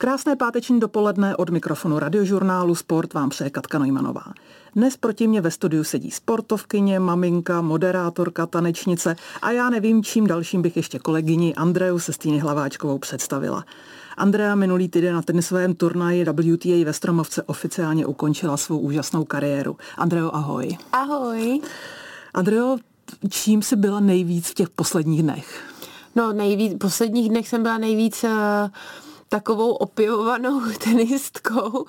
Krásné páteční dopoledne od mikrofonu radiožurnálu Sport vám přeje Katka Nojmanová. Dnes proti mě ve studiu sedí sportovkyně, maminka, moderátorka, tanečnice a já nevím, čím dalším bych ještě kolegyni Andreu se Stýny Hlaváčkovou představila. Andrea minulý týden na tenisovém turnaji WTA ve Stromovce oficiálně ukončila svou úžasnou kariéru. Andreo, ahoj. Ahoj. Andreo, čím jsi byla nejvíc v těch posledních dnech? No nejvíc, v posledních dnech jsem byla nejvíc uh, takovou opivovanou tenistkou,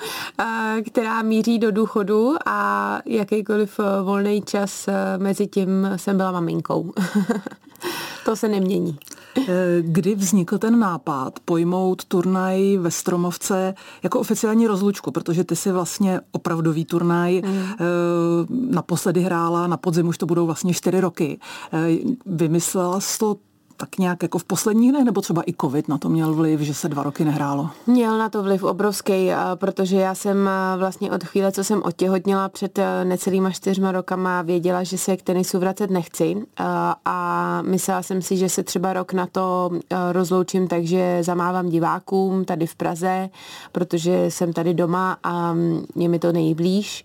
která míří do důchodu a jakýkoliv eh, volný čas eh, mezi tím jsem byla maminkou. to se nemění. Eh, kdy vznikl ten nápad pojmout turnaj ve Stromovce jako oficiální rozlučku, protože ty si vlastně opravdový turnaj mm. naposledy hrála, na podzim už to budou vlastně čtyři roky. Vymyslela jsi to tak nějak jako v posledních dnech, nebo třeba i covid na to měl vliv, že se dva roky nehrálo? Měl na to vliv obrovský, protože já jsem vlastně od chvíle, co jsem otěhotněla před necelýma čtyřma rokama, věděla, že se k tenisu vracet nechci a myslela jsem si, že se třeba rok na to rozloučím, takže zamávám divákům tady v Praze, protože jsem tady doma a je mi to nejblíž.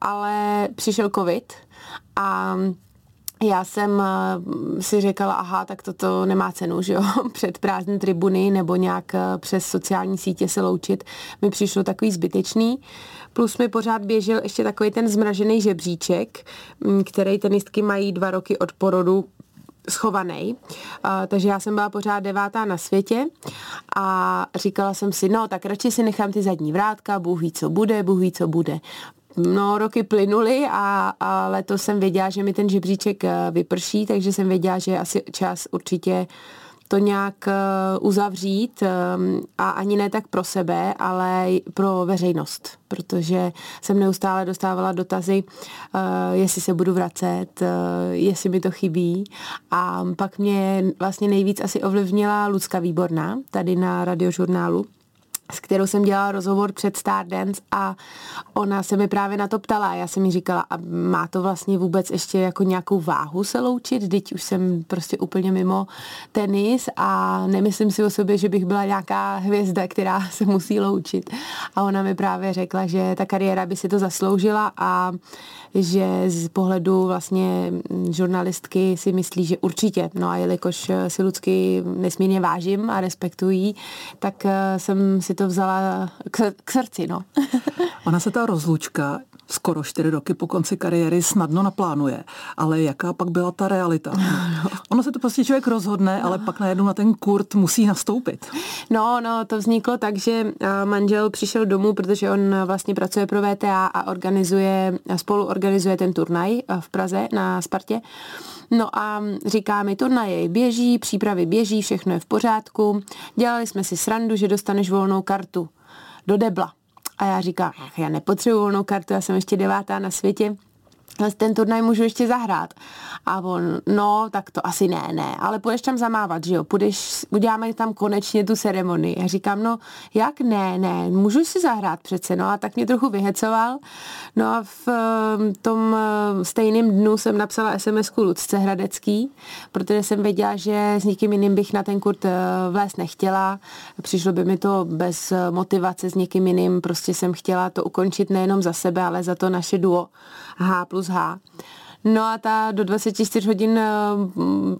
Ale přišel covid a já jsem eh, si říkala, aha, tak toto nemá cenu, že jo, před prázdné tribuny nebo nějak eh, přes sociální sítě se loučit, mi přišlo takový zbytečný. Plus mi pořád běžel ještě takový ten zmražený žebříček, mm, který tenistky mají dva roky od porodu schovaný, uh, takže já jsem byla pořád devátá na světě a říkala jsem si, no tak radši si nechám ty zadní vrátka, Bůh ví, co bude, Bůh ví, co bude. No, roky plynuly a, a letos jsem věděla, že mi ten žebříček eh, vyprší, takže jsem věděla, že je asi čas určitě to nějak eh, uzavřít ehm, a ani ne tak pro sebe, ale pro veřejnost, protože jsem neustále dostávala dotazy, eh, jestli se budu vracet, jestli mi to chybí. A pak mě vlastně nejvíc asi ovlivnila Lucka Výborná tady na radiožurnálu, s kterou jsem dělala rozhovor před Stardance a ona se mi právě na to ptala. Já jsem mi říkala, a má to vlastně vůbec ještě jako nějakou váhu se loučit, teď už jsem prostě úplně mimo tenis a nemyslím si o sobě, že bych byla nějaká hvězda, která se musí loučit. A ona mi právě řekla, že ta kariéra by si to zasloužila a že z pohledu vlastně žurnalistky si myslí, že určitě. No a jelikož si lidsky nesmírně vážím a respektují, tak jsem si to vzala k, k srdci. No. Ona se ta rozlučka skoro čtyři roky po konci kariéry snadno naplánuje. Ale jaká pak byla ta realita? No. Ono se to prostě člověk rozhodne, no. ale pak najednou na ten kurt musí nastoupit. No, no, to vzniklo tak, že manžel přišel domů, protože on vlastně pracuje pro VTA a organizuje, spolu organizuje ten turnaj v Praze na Spartě. No a říká mi, turnaje běží, přípravy běží, všechno je v pořádku. Dělali jsme si srandu, že dostaneš volnou kartu do debla. A já říkám, já nepotřebuji volnou kartu, já jsem ještě devátá na světě, ten turnaj můžu ještě zahrát. A on, no, tak to asi ne, ne, ale půjdeš tam zamávat, že jo, půjdeš, uděláme tam konečně tu ceremonii. Já říkám, no, jak ne, ne, můžu si zahrát přece, no a tak mě trochu vyhecoval. No a v ehm, tom ehm, stejném dnu jsem napsala SMS-ku Lucce Hradecký, protože jsem věděla, že s nikým jiným bych na ten kurt eh, vlézt nechtěla. Přišlo by mi to bez motivace s někým jiným, prostě jsem chtěla to ukončit nejenom za sebe, ale za to naše duo H plus H. No a ta do 24 hodin eh,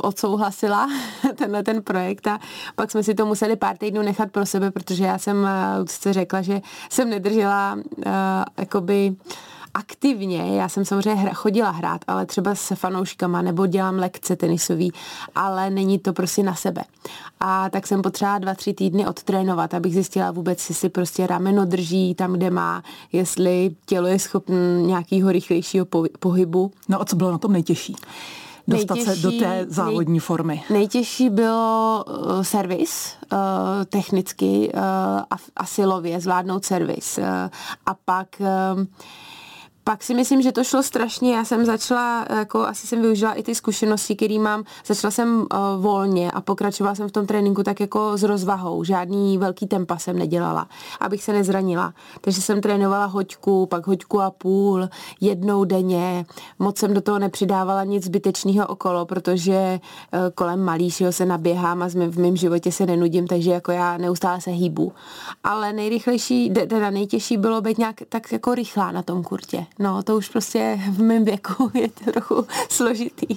odsouhlasila tenhle ten projekt a pak jsme si to museli pár týdnů nechat pro sebe, protože já jsem se řekla, že jsem nedržela uh, jakoby aktivně, já jsem samozřejmě hra, chodila hrát, ale třeba se fanouškama nebo dělám lekce tenisový, ale není to prostě na sebe. A tak jsem potřeba dva, tři týdny odtrénovat, abych zjistila vůbec, jestli prostě rameno drží tam, kde má, jestli tělo je schopné nějakého rychlejšího pohybu. No a co bylo na tom nejtěžší? dostat nejtěžší, se do té závodní nej, formy? Nejtěžší bylo uh, servis, uh, technicky uh, a, a silově zvládnout servis. Uh, a pak uh, pak si myslím, že to šlo strašně. Já jsem začala, jako asi jsem využila i ty zkušenosti, které mám. Začala jsem uh, volně a pokračovala jsem v tom tréninku tak jako s rozvahou. Žádný velký tempa jsem nedělala, abych se nezranila. Takže jsem trénovala hoďku, pak hoďku a půl, jednou denně. Moc jsem do toho nepřidávala nic zbytečného okolo, protože uh, kolem malýšího se naběhám a v mém životě se nenudím, takže jako já neustále se hýbu. Ale nejrychlejší, teda nejtěžší bylo být nějak tak jako rychlá na tom kurtě. No, to už prostě v mém věku je trochu složitý.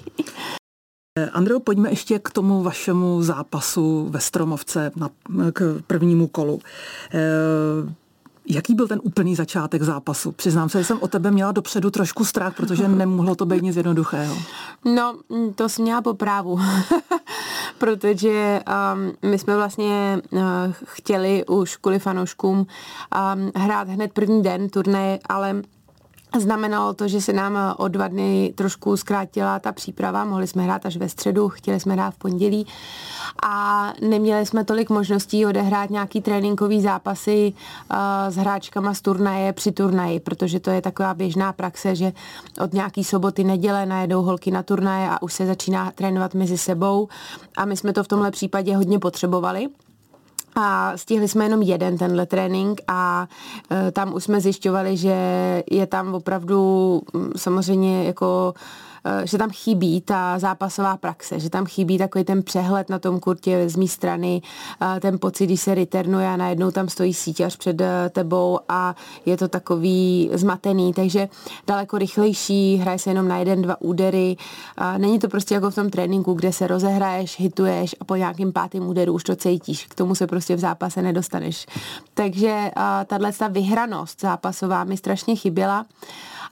Andreo, pojďme ještě k tomu vašemu zápasu ve Stromovce na, k prvnímu kolu. E, jaký byl ten úplný začátek zápasu? Přiznám se, že jsem o tebe měla dopředu trošku strach, protože nemohlo to být nic jednoduchého. No, to jsem měla po právu. protože um, my jsme vlastně uh, chtěli už kvůli fanouškům um, hrát hned první den turné, ale Znamenalo to, že se nám o dva dny trošku zkrátila ta příprava, mohli jsme hrát až ve středu, chtěli jsme hrát v pondělí. A neměli jsme tolik možností odehrát nějaký tréninkový zápasy uh, s hráčkama z turnaje při turnaji, protože to je taková běžná praxe, že od nějaký soboty, neděle najedou holky na turnaje a už se začíná trénovat mezi sebou. A my jsme to v tomhle případě hodně potřebovali. A stihli jsme jenom jeden tenhle trénink a e, tam už jsme zjišťovali, že je tam opravdu samozřejmě jako že tam chybí ta zápasová praxe, že tam chybí takový ten přehled na tom kurtě z mé strany, eh, ten pocit, když se returnuje a najednou tam stojí síťař před eh, tebou a je to takový zmatený, takže daleko rychlejší, hraje se jenom na jeden, dva údery. Není to prostě jako v tom tréninku, kde se rozehraješ, hituješ a po nějakým pátým úderu už to cítíš. K tomu se prostě v zápase nedostaneš. Takže tahle ta vyhranost zápasová mi strašně chyběla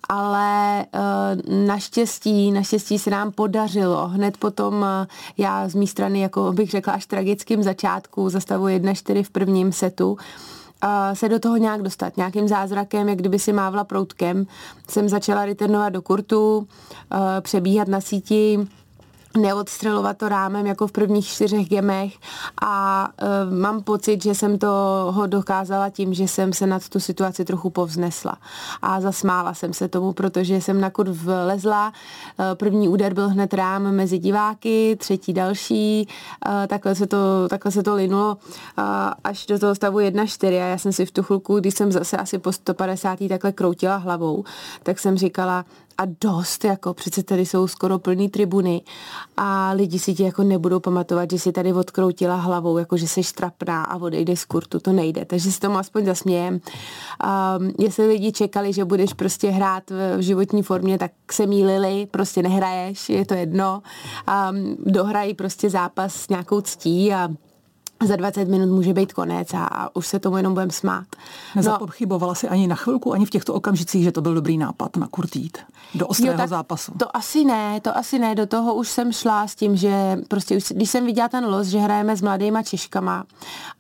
ale uh, naštěstí, naštěstí se nám podařilo. Hned potom uh, já z mé strany, jako bych řekla, až tragickým začátku za stavu 1-4 v prvním setu, uh, se do toho nějak dostat. Nějakým zázrakem, jak kdyby si mávla proutkem, jsem začala returnovat do kurtu, přebíhat na síti, neodstřelovat to rámem jako v prvních čtyřech gemech. A uh, mám pocit, že jsem toho dokázala tím, že jsem se nad tu situaci trochu povznesla. A zasmála jsem se tomu, protože jsem na kurv vlezla, uh, první úder byl hned rám mezi diváky, třetí další, uh, takhle, se to, takhle se to linulo uh, až do toho stavu 1-4 a já jsem si v tu chvilku, když jsem zase asi po 150. takhle kroutila hlavou, tak jsem říkala, a dost, jako přece tady jsou skoro plný tribuny a lidi si ti jako nebudou pamatovat, že si tady odkroutila hlavou, jako že jsi trapná a odejde z kurtu, to nejde, takže si tomu aspoň zasmějem. Um, jestli lidi čekali, že budeš prostě hrát v, v životní formě, tak se mýlili, prostě nehraješ, je to jedno. Um, dohrají prostě zápas s nějakou ctí a za 20 minut může být konec a, a už se tomu jenom budeme smát. Nezapochybovala no, si ani na chvilku, ani v těchto okamžicích, že to byl dobrý nápad na kurtít do ostrého jo, zápasu? To asi ne, to asi ne. Do toho už jsem šla s tím, že prostě už, když jsem viděla ten los, že hrajeme s mladýma Češkama,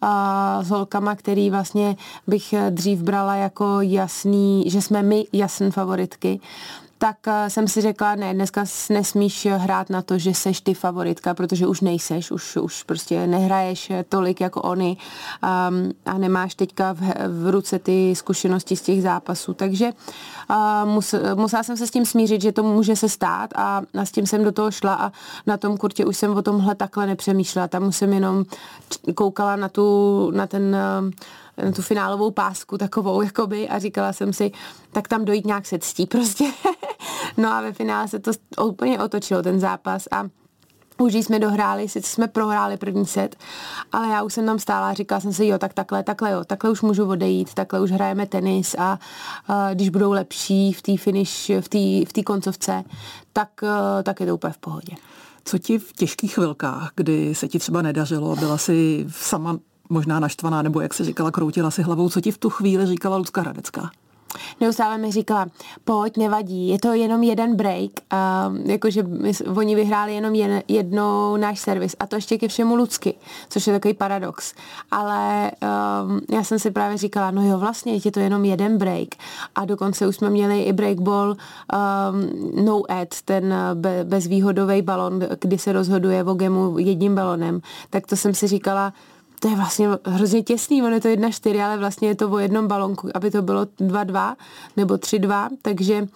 a s holkama, který vlastně bych dřív brala jako jasný, že jsme my jasný favoritky, tak eh, jsem si řekla, ne, dneska nesmíš hrát na to, že seš ty favoritka, protože už nejseš, už, už prostě nehraješ tolik jako oni um, a nemáš teďka v, v ruce ty zkušenosti z těch zápasů. Takže uh, mus, musela jsem se s tím smířit, že to může se stát a, a s tím jsem do toho šla a na tom kurtě už jsem o tomhle takhle nepřemýšlela. Tam už jsem jenom koukala na, tu, na ten uh, tu finálovou pásku takovou, jakoby, a říkala jsem si, tak tam dojít nějak se ctí prostě. no a ve finále se to úplně otočilo, ten zápas a už jsme dohráli, sice jsme prohráli první set, ale já už jsem tam stála a říkala jsem si, jo, tak takhle, takhle jo, takhle už můžu odejít, takhle už hrajeme tenis a uh, když budou lepší v té finish, v té v koncovce, tak, uh, tak je to úplně v pohodě. Co ti v těžkých chvilkách, kdy se ti třeba nedařilo, byla si sama možná naštvaná, nebo jak se říkala, kroutila si hlavou. Co ti v tu chvíli říkala Lucka Hradecká? Neustále mi říkala, pojď, nevadí, je to jenom jeden break, uh, jakože oni vyhráli jenom jen, jednou náš servis a to ještě ke všemu Lucky, což je takový paradox. Ale um, já jsem si právě říkala, no jo, vlastně je to jenom jeden break a dokonce už jsme měli i breakball um, no ad, ten be, bezvýhodový balon, kdy se rozhoduje o gemu jedním balonem, tak to jsem si říkala, to je vlastně hrozně těsný, ono je to 1-4, ale vlastně je to o jednom balonku, aby to bylo 2-2 nebo 3-2, takže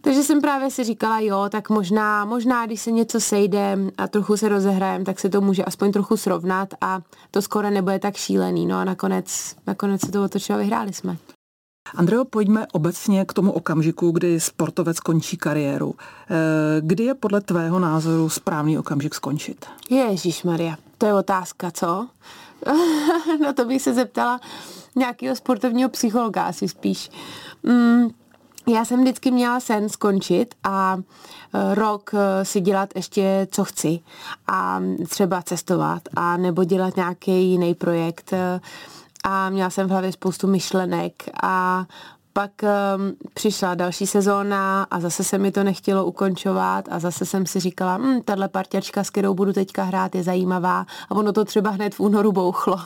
takže jsem právě si říkala, jo, tak možná, možná, když se něco sejde a trochu se rozehrajem, tak se to může aspoň trochu srovnat a to skoro nebude tak šílený. No a nakonec, nakonec se to otočilo, vyhráli jsme. Andreo, pojďme obecně k tomu okamžiku, kdy sportovec končí kariéru. Eh, kdy je podle tvého názoru správný okamžik skončit? Ježíš Maria, to je otázka, co? no to bych se zeptala nějakého sportovního psychologa asi spíš. Mm, já jsem vždycky měla sen skončit a e, rok e, si dělat ještě, co chci a třeba cestovat a nebo dělat nějaký jiný projekt a měla jsem v hlavě spoustu myšlenek a pak um, přišla další sezóna a zase se mi to nechtělo ukončovat a zase jsem si říkala, hm, tahle partiačka, s kterou budu teďka hrát, je zajímavá a ono to třeba hned v únoru bouchlo.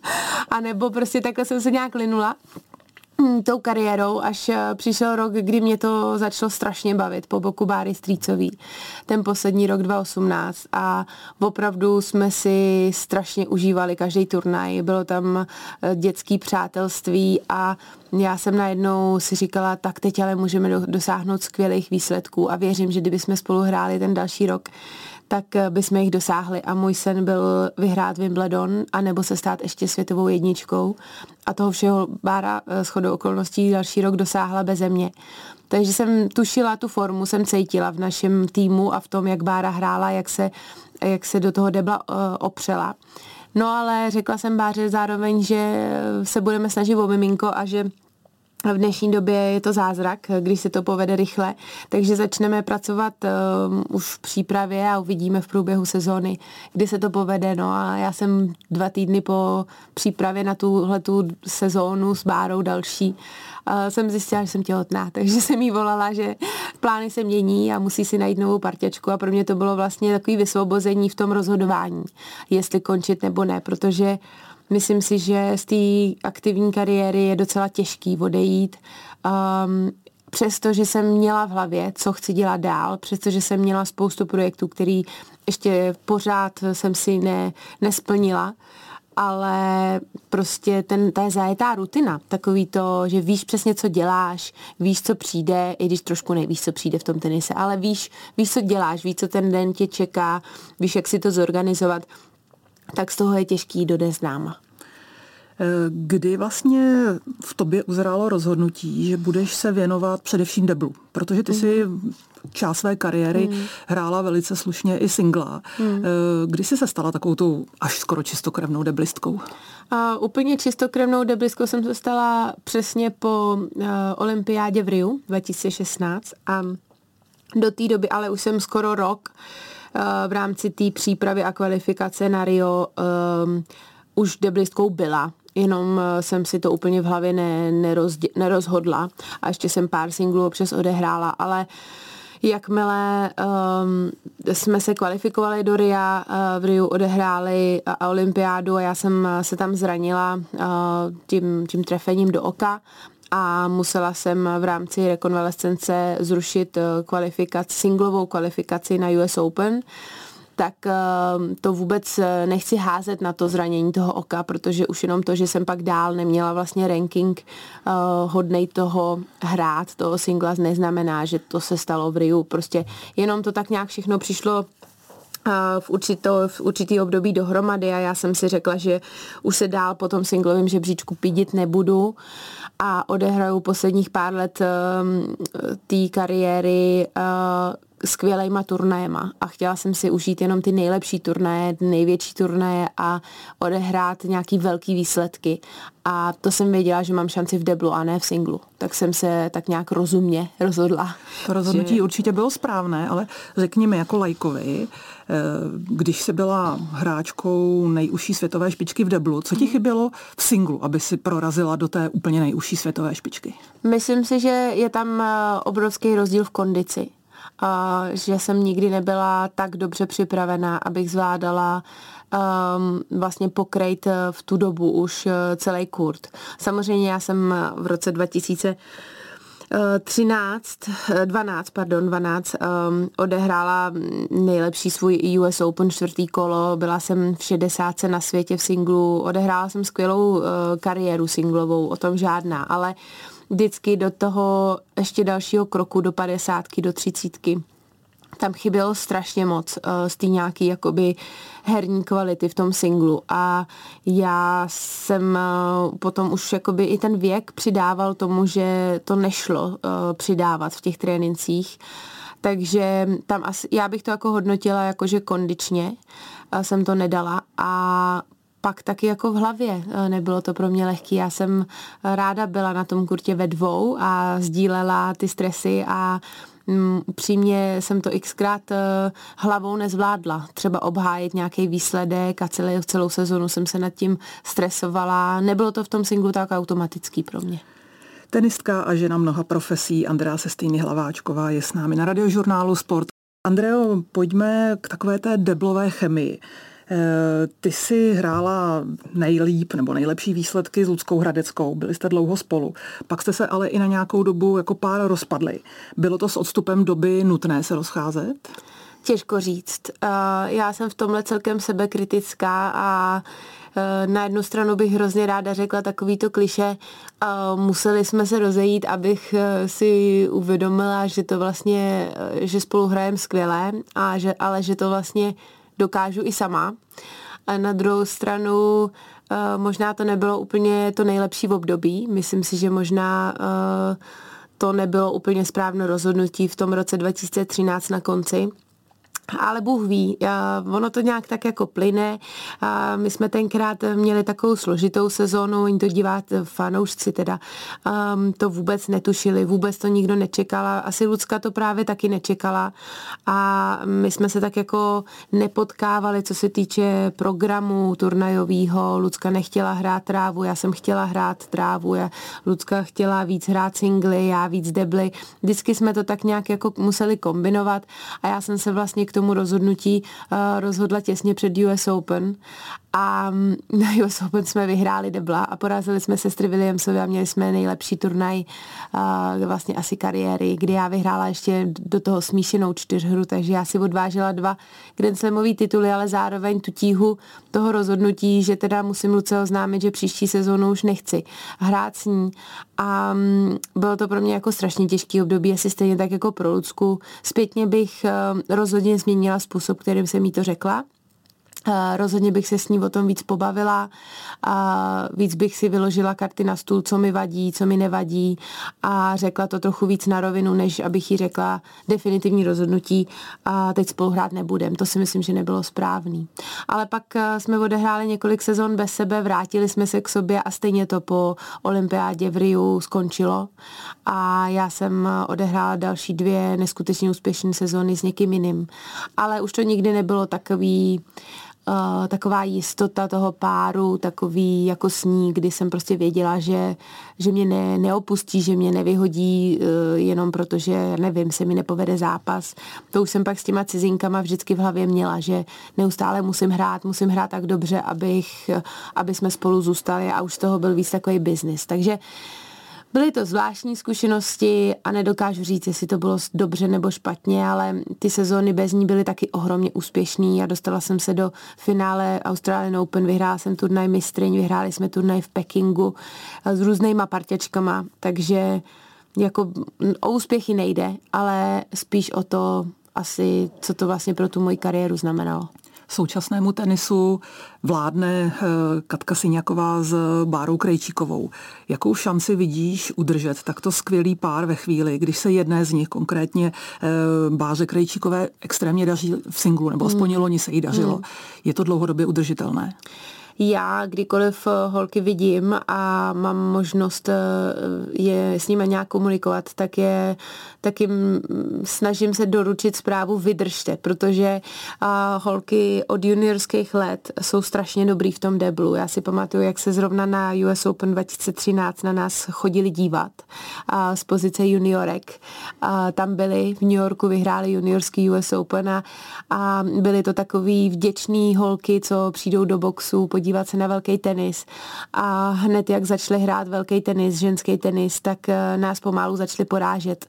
a nebo prostě takhle jsem se nějak linula tou kariérou, až eh, přišel rok, kdy mě to začalo strašně bavit po boku Báry Strýcový. Ten poslední rok 2018 a opravdu jsme si strašně užívali každý turnaj. Bylo tam eh, dětský přátelství a já jsem najednou si říkala, tak teď ale můžeme dosáhnout skvělých výsledků a věřím, že kdyby jsme spolu hráli ten další rok, tak eh, bychom jich dosáhli a můj sen byl vyhrát Wimbledon a nebo se stát ještě světovou jedničkou a toho všeho Bára eh, s chodou okolností další rok dosáhla bez mě. Takže jsem tušila tu formu, jsem cítila v našem týmu a v tom, jak Bára hrála, jak se, jak se do toho debla uh, opřela. No ale řekla jsem Báře zároveň, že se budeme snažit o miminko a že v dnešní době je to zázrak, když se to povede rychle, takže začneme pracovat um, už v přípravě a uvidíme v průběhu sezóny, kdy se to povede. No a já jsem dva týdny po přípravě na tuhle tu sezónu s Bárou další uh, jsem zjistila, že jsem těhotná, takže jsem jí volala, že plány se mění a musí si najít novou partiačku a pro mě to bylo vlastně takový vysvobození v tom rozhodování, jestli končit nebo ne, protože Myslím si, že z té aktivní kariéry je docela těžký odejít. Um, přestože jsem měla v hlavě, co chci dělat dál, přestože jsem měla spoustu projektů, který ještě pořád jsem si ne, nesplnila, ale prostě ten, ta je zajetá rutina, takový to, že víš přesně, co děláš, víš, co přijde, i když trošku nevíš, co přijde v tom tenise, ale víš, víš, co děláš, víš, co ten den tě čeká, víš, jak si to zorganizovat tak z toho je těžký do známa. Eh, kdy vlastně v tobě uzrálo rozhodnutí, že budeš se věnovat především deblu? Protože ty mm. si část své kariéry mm. hrála velice slušně i singla. Mm. Kdy jsi se stala takovou tu až skoro čistokrevnou deblistkou? Uh, úplně čistokrevnou deblistkou jsem se stala přesně po uh, olympiádě v Riu 2016 a do té doby, ale už jsem skoro rok uh, v rámci té přípravy a kvalifikace na Rio um, už deblistkou byla, jenom eh, jsem si to úplně v hlavě ne, nerozdě, nerozhodla. A ještě jsem pár singlů občas odehrála, ale jakmile um, jsme se kvalifikovali do RIA, uh, v Riu odehráli uh, olympiádu a já jsem se tam zranila uh, tím, tím trefením do oka a musela jsem v rámci rekonvalescence zrušit eh, kvalifikaci, singlovou kvalifikaci na US Open tak ehm, to vůbec eh, nechci házet na to zranění toho oka, protože už jenom to, že jsem pak dál neměla vlastně ranking hodnej toho hrát, toho singla, neznamená, že to se stalo v Riu. Prostě jenom to tak nějak všechno přišlo v, určito, v určitý období dohromady a já jsem si řekla, že už se dál po tom singlovém žebříčku pídit nebudu a odehraju posledních pár let um, té kariéry skvělejma turnajema a chtěla jsem si užít jenom ty nejlepší turnaje, největší turnaje a odehrát nějaký velký výsledky a to jsem věděla, že mám šanci v deblu a ne v singlu. Tak jsem se tak nějak rozumně rozhodla. To rozhodnutí že... určitě bylo správné, ale řekni mi jako lajkovi, eh, když jsi byla hráčkou nejužší světové špičky v deblu, co ti mhm. chybělo v singlu, aby si prorazila do té úplně nejužší světové špičky? Myslím si, že je tam eh, obrovský rozdíl v kondici že jsem nikdy nebyla tak dobře připravená, abych zvládala um, vlastně pokrejt eh, v tu dobu už eh, celý kurt. Samozřejmě já jsem v roce 2000 13, 12, pardon, 12 um, odehrála nejlepší svůj US Open čtvrtý kolo, byla jsem v 60 na světě v singlu, odehrála jsem skvělou uh, kariéru singlovou, o tom žádná, ale vždycky do toho ještě dalšího kroku, do 50, do 30 tam chybělo strašně moc uh, z té nějaký jakoby herní kvality v tom singlu. A já jsem uh, potom už jakoby i ten věk přidával tomu, že to nešlo uh, přidávat v těch trénincích. Takže tam asi, já bych to jako hodnotila jakože kondičně jsem to nedala. A pak taky jako v hlavě. Nebylo to pro mě lehký. Já jsem ráda byla na tom kurtě ve dvou a sdílela ty stresy a Mm, upřímně jsem to xkrát eh, hlavou nezvládla. Třeba obhájit nějaký výsledek a celý, celou sezonu jsem se nad tím stresovala. Nebylo to v tom singlu tak automatický pro mě. Tenistka a žena mnoha profesí Andrea Sestýny Hlaváčková je s námi na radiožurnálu Sport. Andreo, pojďme k takové té deblové chemii. Eh, ty si hrála nejlíp nebo nejlepší výsledky s Ludskou Hradeckou, byli jste dlouho spolu. Pak jste se ale i na nějakou dobu jako pár rozpadli. Bylo to s odstupem doby nutné se rozcházet? Těžko říct. Eh, já jsem v tomhle celkem sebekritická a eh, na jednu stranu bych hrozně ráda řekla takovýto kliše, museli jsme se rozejít, abych si uvědomila, že to vlastně, že spolu hrajeme skvěle, a že, ale že to vlastně dokážu i sama. A na druhou stranu eh, možná to nebylo úplně to nejlepší v období. Myslím si, že možná eh, to nebylo úplně správné rozhodnutí v tom roce 2013 na konci ale Bůh ví, ono to nějak tak jako plyne. My jsme tenkrát měli takovou složitou sezónu, oni to divát fanoušci teda, um, to vůbec netušili, vůbec to nikdo nečekala, asi Lucka to právě taky nečekala. A my jsme se tak jako nepotkávali, co se týče programu turnajového, Lucka nechtěla hrát trávu, já jsem chtěla hrát trávu, já, Lucka chtěla víc hrát singly, já víc debly, vždycky jsme to tak nějak jako museli kombinovat a já jsem se vlastně k tomu rozhodnutí uh, rozhodla těsně před US Open. A mm, na US Open jsme vyhráli debla a porazili jsme sestry Williamsovy a měli jsme nejlepší turnaj uh, vlastně asi kariéry, kdy já vyhrála ještě do toho smíšenou čtyřhru, takže já si odvážela dva Grand Slamový tituly, ale zároveň tu tíhu toho rozhodnutí, že teda musím Luce oznámit, že příští sezónu už nechci hrát s ní a um, bylo to pro mě jako strašně těžký období, asi stejně tak jako pro Lucku. Zpětně bych uh, rozhodně změnila způsob, kterým jsem jí to řekla Rozhodně bych se s ní o tom víc pobavila a víc bych si vyložila karty na stůl, co mi vadí, co mi nevadí a řekla to trochu víc na rovinu, než abych jí řekla definitivní rozhodnutí a teď spolu hrát nebudem. To si myslím, že nebylo správný. Ale pak eh, jsme odehráli několik sezon bez sebe, vrátili jsme se k sobě a stejně to po olympiádě v Riu skončilo a já jsem odehrála další dvě neskutečně úspěšné sezóny s někým jiným. Ale už to nikdy nebylo takový taková jistota toho páru, takový jako sní, kdy jsem prostě věděla, že, že mě ne, neopustí, že mě nevyhodí uh, jenom proto, že nevím, se mi nepovede zápas. To už jsem pak s těma cizinkama vždycky v hlavě měla, že neustále musím hrát, musím hrát tak dobře, abych, aby jsme spolu zůstali a už z toho byl víc takový biznis. Takže uh, Byly to zvláštní zkušenosti a nedokážu říct, jestli to bylo dobře nebo špatně, ale ty sezóny bez ní byly taky ohromně úspěšný. Já dostala jsem se do finále Australian Open, vyhrála jsem turnaj mistryň, vyhráli jsme turnaj v Pekingu eh, s různýma parťačkama, takže jako o úspěchy nejde, ale spíš o to asi, co to vlastně pro tu moji kariéru znamenalo současnému tenisu vládne eh, Katka Syňaková s Bárou Krejčíkovou. Jakou šanci vidíš udržet takto skvělý pár ve chvíli, když se jedné z nich, konkrétně eh, Báře Krejčíkové, extrémně daří v singlu, nebo aspoň hmm. loni se jí dařilo. Hmm. Je to dlouhodobě udržitelné? Já kdykoliv eh, holky vidím a mám možnost eh, je s nimi nějak komunikovat, tak je tak jim snažím se doručit zprávu vydržte, protože holky od juniorských let jsou strašně dobrý v tom deblu. Já si pamatuju, jak se zrovna na US Open 2013 na nás chodili dívat z pozice juniorek. Tam byli v New Yorku, vyhráli juniorský US Open a, byly to takový vděční holky, co přijdou do boxu, podívat podívat se na velký tenis a hned jak začali hrát velký tenis, ženský tenis, tak nás pomalu začali porážet.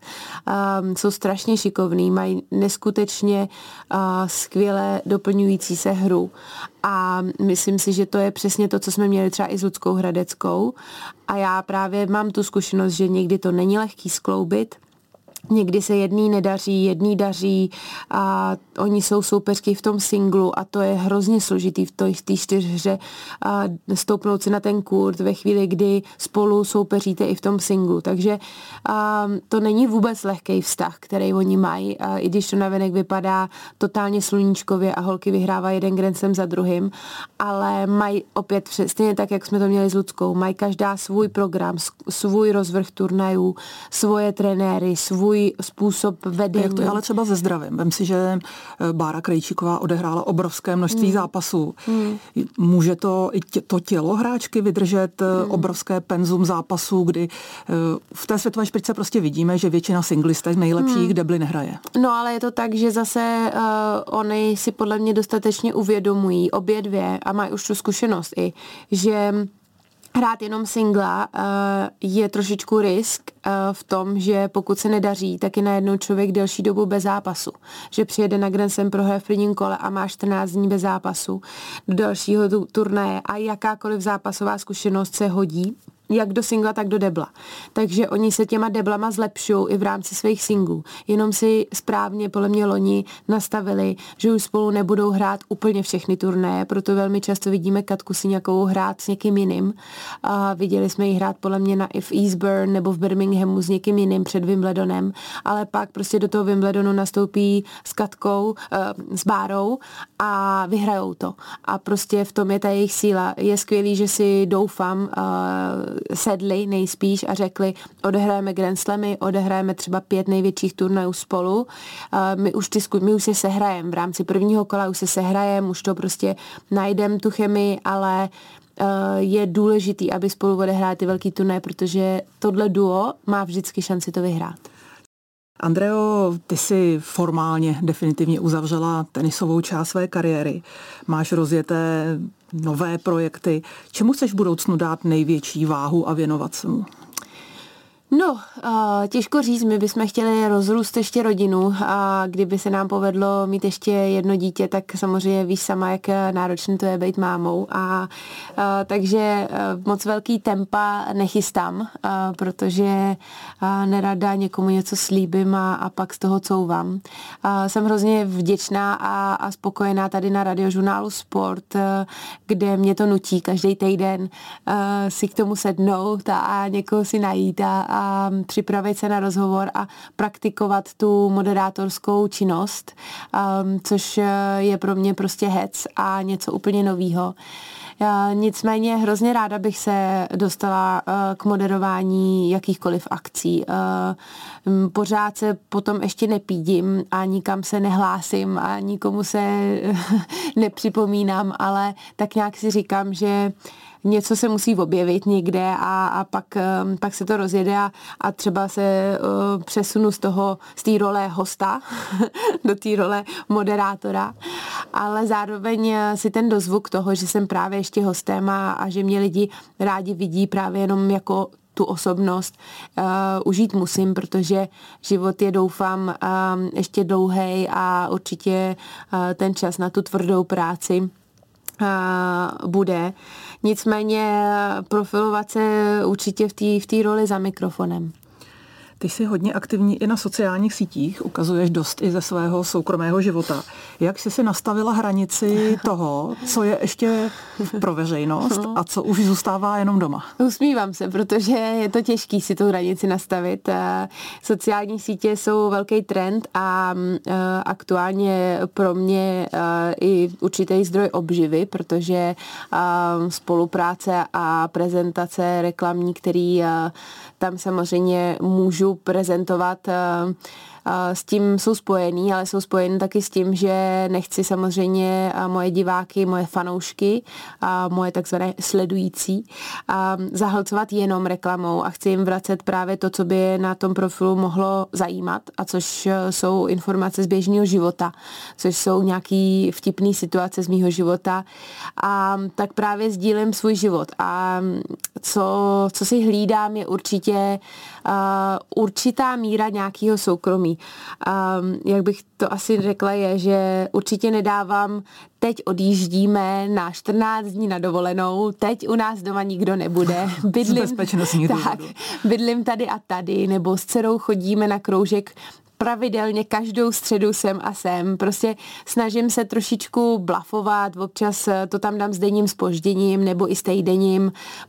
Jsou strašně šikovní, mají neskutečně skvěle doplňující se hru a myslím si, že to je přesně to, co jsme měli třeba i s Ludskou Hradeckou a já právě mám tu zkušenost, že někdy to není lehký skloubit, Někdy se jedný nedaří, jedný daří a oni jsou soupeřky v tom singlu a to je hrozně složitý v té čtyřhře stoupnout si na ten kurt ve chvíli, kdy spolu soupeříte i v tom singlu. Takže a, to není vůbec lehký vztah, který oni mají, a, i když to navenek vypadá totálně sluníčkově a holky vyhrávají jeden Slam za druhým, ale mají opět stejně tak, jak jsme to měli s Ludskou, mají každá svůj program, svůj rozvrh turnajů, svoje trenéry, svůj svůj způsob vedení. Jak to je ale třeba ze zdravím? Vem si, že eh, Bára Krejčíková odehrála obrovské množství hmm. zápasů. Hmm. Může to i tě, to tělo hráčky vydržet hmm. obrovské penzum zápasů, kdy eh, v té světové špičce prostě vidíme, že většina singlistek nejlepších hmm. debly nehraje. No ale je to tak, že zase uh, oni si podle mě dostatečně uvědomují obě dvě a mají už tu zkušenost i, že hrát jenom singla uh, je trošičku risk uh, v tom, že pokud se nedaří, tak je najednou člověk delší dobu bez zápasu. Že přijede na Grand Slam prohraje v prvním kole a má 14 dní bez zápasu. Do dalšího turnaje. A jakákoliv zápasová zkušenost se hodí jak do singla, tak do debla. Takže oni se těma deblama zlepšují i v rámci svých singlů. Jenom si správně podle mě loni nastavili, že už spolu nebudou hrát úplně všechny turné, proto velmi často vidíme Katku si nějakou hrát s někým jiným. A viděli jsme ji hrát podle mě na v Eastburn nebo v Birminghamu s někým jiným před Wimbledonem, ale pak prostě do toho Wimbledonu nastoupí s Katkou, uh, s Bárou a vyhrajou to. A prostě v tom je ta jejich síla. Je skvělý, že si doufám uh, sedli nejspíš a řekli, odehrajeme Grand Slamy, odehrajeme třeba pět největších turnajů spolu, my už, ty, my už se sehrajeme, v rámci prvního kola už se sehrajeme, už to prostě najdeme tu chemii, ale je důležitý, aby spolu odehráli ty velký turnaje, protože tohle duo má vždycky šanci to vyhrát. Andreo, ty si formálně definitivně uzavřela tenisovou část své kariéry. Máš rozjeté nové projekty. Čemu chceš v budoucnu dát největší váhu a věnovat se mu? No, těžko říct, my bychom chtěli rozrůst ještě rodinu a kdyby se nám povedlo mít ještě jedno dítě, tak samozřejmě víš sama, jak náročné to je být mámou a uh, takže uh, moc velký tempa nechystám, uh, protože uh, nerada někomu něco slíbím a, a pak z toho couvám. Uh, jsem hrozně vděčná a, a spokojená tady na radiožurnálu Sport, kde mě to nutí každý týden uh, si k tomu sednout a, a někoho si najít a, a připravit se na rozhovor a praktikovat tu moderátorskou činnost, um, což je pro mě prostě hec a něco úplně novýho. Nicméně hrozně ráda bych se dostala uh, k moderování jakýchkoliv akcí. Uh, pořád se potom ještě nepídím a nikam se nehlásím a nikomu se nepřipomínám, ale tak nějak si říkám, že něco se musí objevit někde a, a pak, um, pak se to rozjede a, a třeba se uh, přesunu z toho, z té role hosta do té role moderátora, ale zároveň uh, si ten dozvuk toho, že jsem právě ještě hostem a, a že mě lidi rádi vidí právě jenom jako tu osobnost uh, užít musím, protože život je, doufám, uh, ještě dlouhý a určitě uh, ten čas na tu tvrdou práci bude. Nicméně profilovat se určitě v té v roli za mikrofonem. Ty jsi hodně aktivní i na sociálních sítích, ukazuješ dost i ze svého soukromého života. Jak jsi si nastavila hranici toho, co je ještě pro veřejnost a co už zůstává jenom doma? Usmívám se, protože je to těžký si tu hranici nastavit. Eh, sociální sítě jsou velký trend a eh, aktuálně pro mě eh, i určitý zdroj obživy, protože spolupráce a prezentace reklamní, který tam samozřejmě můžu prezentovat s tím jsou spojený, ale jsou spojený taky s tím, že nechci samozřejmě moje diváky, moje fanoušky, a moje takzvané sledující zahlcovat jenom reklamou a chci jim vracet právě to, co by na tom profilu mohlo zajímat a což jsou informace z běžného života, což jsou nějaký vtipný situace z mýho života. A tak právě sdílím svůj život. A co, co si hlídám je určitě uh, určitá míra nějakého soukromí. Jak bych to asi řekla je, že určitě nedávám teď odjíždíme na 14 dní na dovolenou, teď u nás doma nikdo nebude. Bydlím, tak, bydlím tady a tady, nebo s dcerou chodíme na kroužek pravidelně každou středu sem a sem. Prostě snažím se trošičku blafovat, občas to tam dám s denním spožděním nebo i s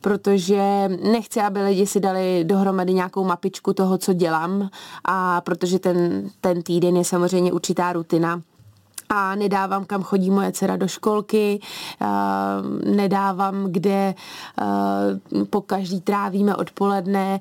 protože nechci, aby lidi si dali dohromady nějakou mapičku toho, co dělám a protože ten, ten týden je samozřejmě určitá rutina a nedávám, kam chodí moje dcera do školky, nedávám, kde po každý trávíme odpoledne,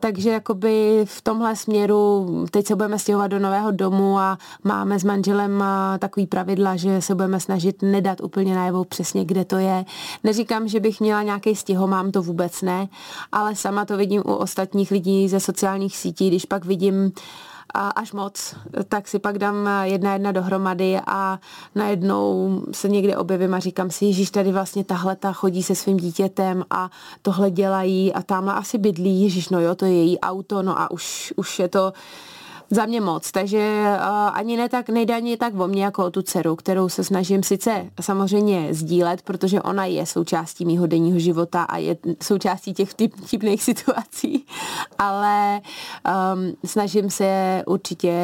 takže jakoby v tomhle směru teď se budeme stěhovat do nového domu a máme s manželem takový pravidla, že se budeme snažit nedat úplně najevo přesně, kde to je. Neříkám, že bych měla nějaký stěho, mám to vůbec ne, ale sama to vidím u ostatních lidí ze sociálních sítí, když pak vidím až moc, tak si pak dám jedna jedna dohromady a najednou se někde objevím a říkám si, Ježíš, tady vlastně tahle ta chodí se svým dítětem a tohle dělají a tamhle asi bydlí, Ježíš, no jo, to je její auto, no a už, už je to za mě moc, takže uh, ani ne tak, nejde ani tak o mě jako o tu dceru, kterou se snažím sice samozřejmě sdílet, protože ona je součástí mýho denního života a je součástí těch vtipných situací, ale um, snažím se určitě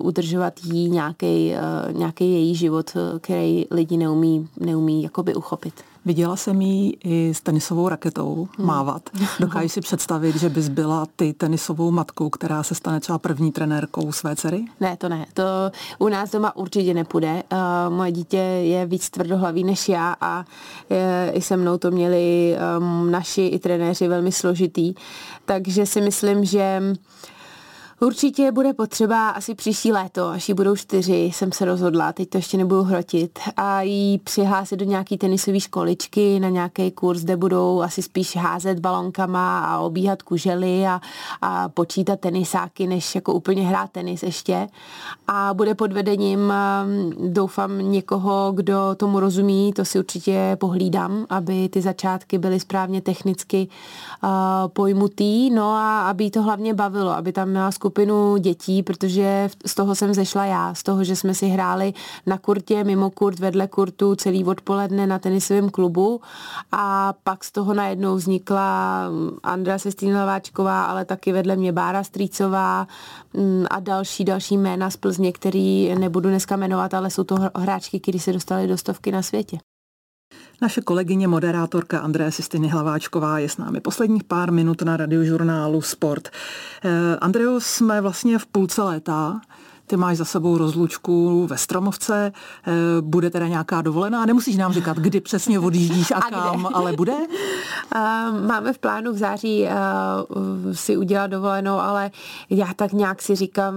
udržovat jí nějaký uh, její život, který lidi neumí, neumí jakoby uchopit. Viděla jsem jí i s tenisovou raketou hmm. mávat. Dokážeš si představit, že bys byla ty tenisovou matkou, která se stane třeba první trenérkou své dcery? Ne, to ne. To u nás doma určitě nepůjde. Uh, moje dítě je víc tvrdohlavý než já a uh, i se mnou to měli um, naši i trenéři velmi složitý. Takže si myslím, že uh, Určitě bude potřeba asi příští léto, až jí budou čtyři, jsem se rozhodla, teď to ještě nebudu hrotit, a jí přihlásit do nějaký tenisové školičky na nějaký kurz, kde budou asi spíš házet balonkama a obíhat kužely a, a počítat tenisáky, než jako úplně hrát tenis ještě. A bude pod vedením, um, doufám, někoho, kdo tomu rozumí, to si určitě pohlídám, aby ty začátky byly správně technicky uh, pojmutý, no a aby to hlavně bavilo, aby tam měla skupinu skupinu dětí, protože z toho jsem zešla já, z toho, že jsme si hráli na kurtě, mimo kurt, vedle kurtu, celý odpoledne na tenisovém klubu a pak z toho najednou vznikla Andra Sestýnlaváčková, ale taky vedle mě Bára Strýcová mm, a další, další jména z Plzně, který nebudu dneska jmenovat, ale jsou to hráčky, které se dostaly do stovky na světě. Naše kolegyně, moderátorka André Sistiny Hlaváčková je s námi posledních pár minut na radiožurnálu Sport. Eh, Andreo, jsme vlastně v půlce léta. Ty máš za sebou rozlučku ve Stromovce, eh, bude teda nějaká dovolená, nemusíš nám říkat, kdy přesně odjíždíš a, a kam, kde? ale bude? Máme v plánu v září si udělat dovolenou, ale já tak nějak si říkám,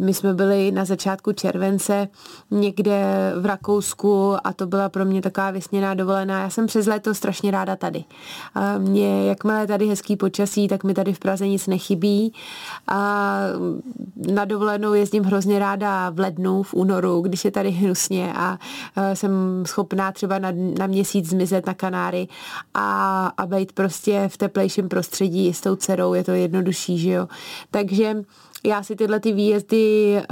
my jsme byli na začátku července někde v Rakousku a to byla pro mě taková vysněná dovolená. Já jsem přes léto strašně ráda tady. Mně, jakmile je tady hezký počasí, tak mi tady v Praze nic nechybí. A na dovolenou jezdím hrozně ráda v lednu, v únoru, když je tady hnusně a jsem schopná třeba na, na měsíc zmizet na Kanáry a, a být prostě v teplejším prostředí s tou dcerou, je to jednodušší, že jo. Takže já si tyhle ty výjezdy uh,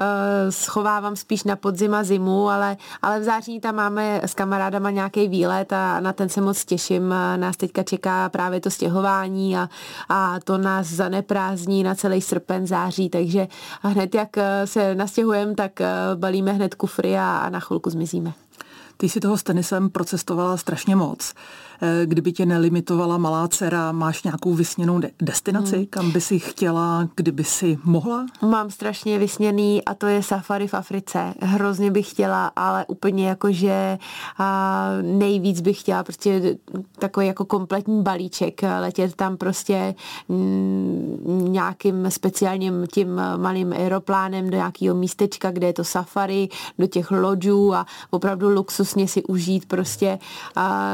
schovávám spíš na podzim a zimu, ale, ale v září tam máme s kamarádama nějaký výlet a na ten se moc těším. Nás teďka čeká právě to stěhování a, a to nás zaneprázdní na celý srpen, září, takže hned jak se nastěhujeme, tak balíme hned kufry a, a na chvilku zmizíme. Ty si toho s tenisem procestovala strašně moc. Eh, kdyby tě nelimitovala malá dcera, máš nějakou vysněnou de- destinaci, hmm. kam by si chtěla, kdyby si mohla? Mám strašně vysněný a to je safari v Africe. Hrozně bych chtěla, ale úplně jakože a nejvíc bych chtěla prostě takový jako kompletní balíček, letět tam prostě mm, nějakým speciálním tím malým aeroplánem do nějakého místečka, kde je to safari, do těch lodžů a opravdu luxusně si užít prostě a,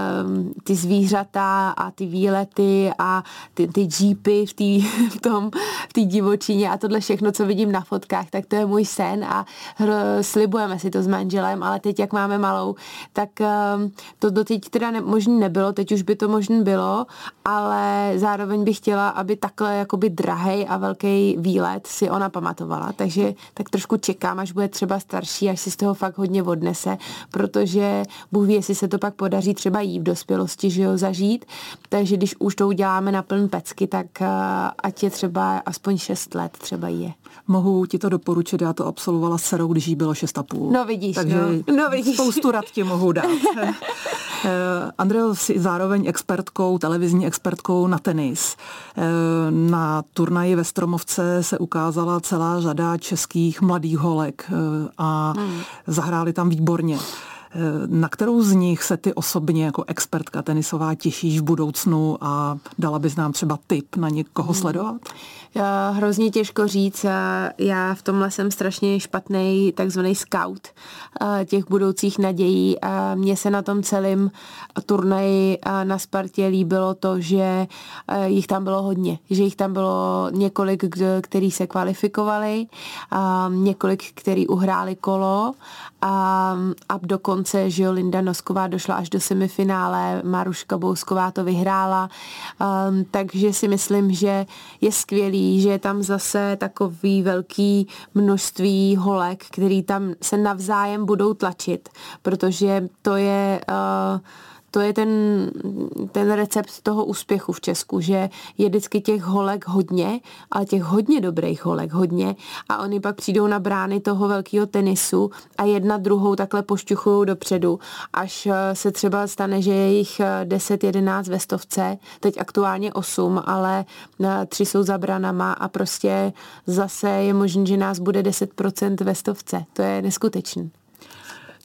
ty zvířata a ty výlety a ty, ty jeepy v, tý, v tom, v divočině a tohle všechno, co vidím na fotkách, tak to je můj sen a hr, slibujeme si to s manželem, ale teď, jak máme malou, tak um, to doteď teda ne, možný nebylo, teď už by to možný bylo, ale zároveň bych chtěla, aby takhle jakoby drahej a velký výlet si ona pamatovala, takže tak trošku čekám, až bude třeba starší, až si z toho fakt hodně odnese, protože Bůh ví, jestli se to pak podaří třeba jí v dospělosti že jo, zažít. Takže když už to uděláme na pln pecky, tak uh, ať je třeba aspoň 6 let třeba je. Mohu ti to doporučit, já to absolvovala s dcerou, když jí bylo 6,5. No vidíš, Takže no. No, vidíš. spoustu rad ti mohu dát. Eh, Andreo, jsi zároveň expertkou, televizní expertkou na tenis. Eh, na turnaji ve Stromovce se ukázala celá řada českých mladých holek a hmm. zahráli tam výborně. Na kterou z nich se ty osobně jako expertka tenisová těšíš v budoucnu a dala bys nám třeba tip na někoho hmm. sledovat? Hrozně těžko říct. Já v tomhle jsem strašně špatný takzvaný scout těch budoucích nadějí. Mně se na tom celém turnaji na Spartě líbilo to, že jich tam bylo hodně. Že jich tam bylo několik, který se kvalifikovali, několik, který uhráli kolo a, a dokonce, že jo, Linda Nosková došla až do semifinále, Maruška Bousková to vyhrála, um, takže si myslím, že je skvělý, že je tam zase takový velký množství holek, který tam se navzájem budou tlačit, protože to je uh, to je ten, ten recept toho úspěchu v Česku, že je vždycky těch holek hodně, ale těch hodně dobrých holek hodně a oni pak přijdou na brány toho velkého tenisu a jedna druhou takhle pošťuchují dopředu, až eh, se třeba stane, že je jich 10-11 ve stovce, teď aktuálně 8, ale eh, tři jsou za branama a prostě zase je možné, že nás bude 10% ve stovce. To je neskutečný.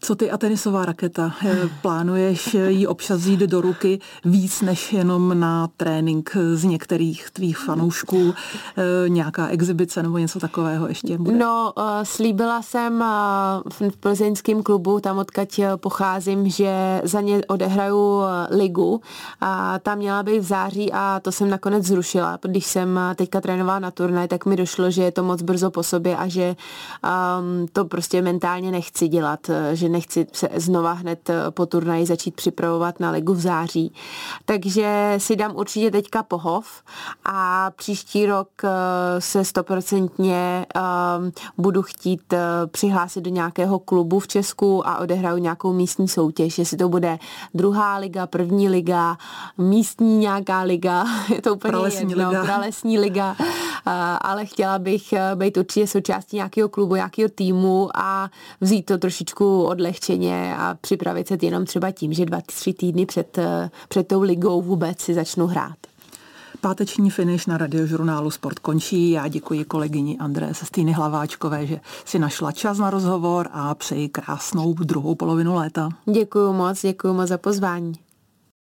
Co ty a tenisová raketa? Eh, plánuješ ji občas jít do ruky víc než jenom na trénink z některých tvých fanoušků? Eh, nějaká exibice nebo něco takového ještě bude? No, eh, slíbila jsem v plzeňském klubu, tam odkaď pocházím, že za ně odehraju ligu a ta měla být v září a to jsem nakonec zrušila. Když jsem teďka trénovala na turnaj, tak mi došlo, že je to moc brzo po sobě a že um, to prostě mentálně nechci dělat, že nechci se znova hned eh, po turnaji začít připravovat na ligu v září. Takže si dám určitě teďka pohov a příští rok eh, se stoprocentně ehm, budu chtít eh, přihlásit do nějakého klubu v Česku a odehraju nějakou místní soutěž, jestli to bude druhá liga, první liga, místní nějaká liga, je to úplně pralesní jedno, liga. pralesní liga, ale chtěla bych být určitě součástí nějakého klubu, nějakého týmu a vzít to trošičku od odlehčeně a připravit se jenom třeba tím, že dva, tři týdny před, eh, před tou ligou vůbec si začnu hrát. Páteční finish na radiožurnálu Sport končí. Já děkuji kolegyni André Sestýny Hlaváčkové, že si našla čas na rozhovor a přeji krásnou druhou polovinu léta. Děkuji moc, děkuji moc za pozvání.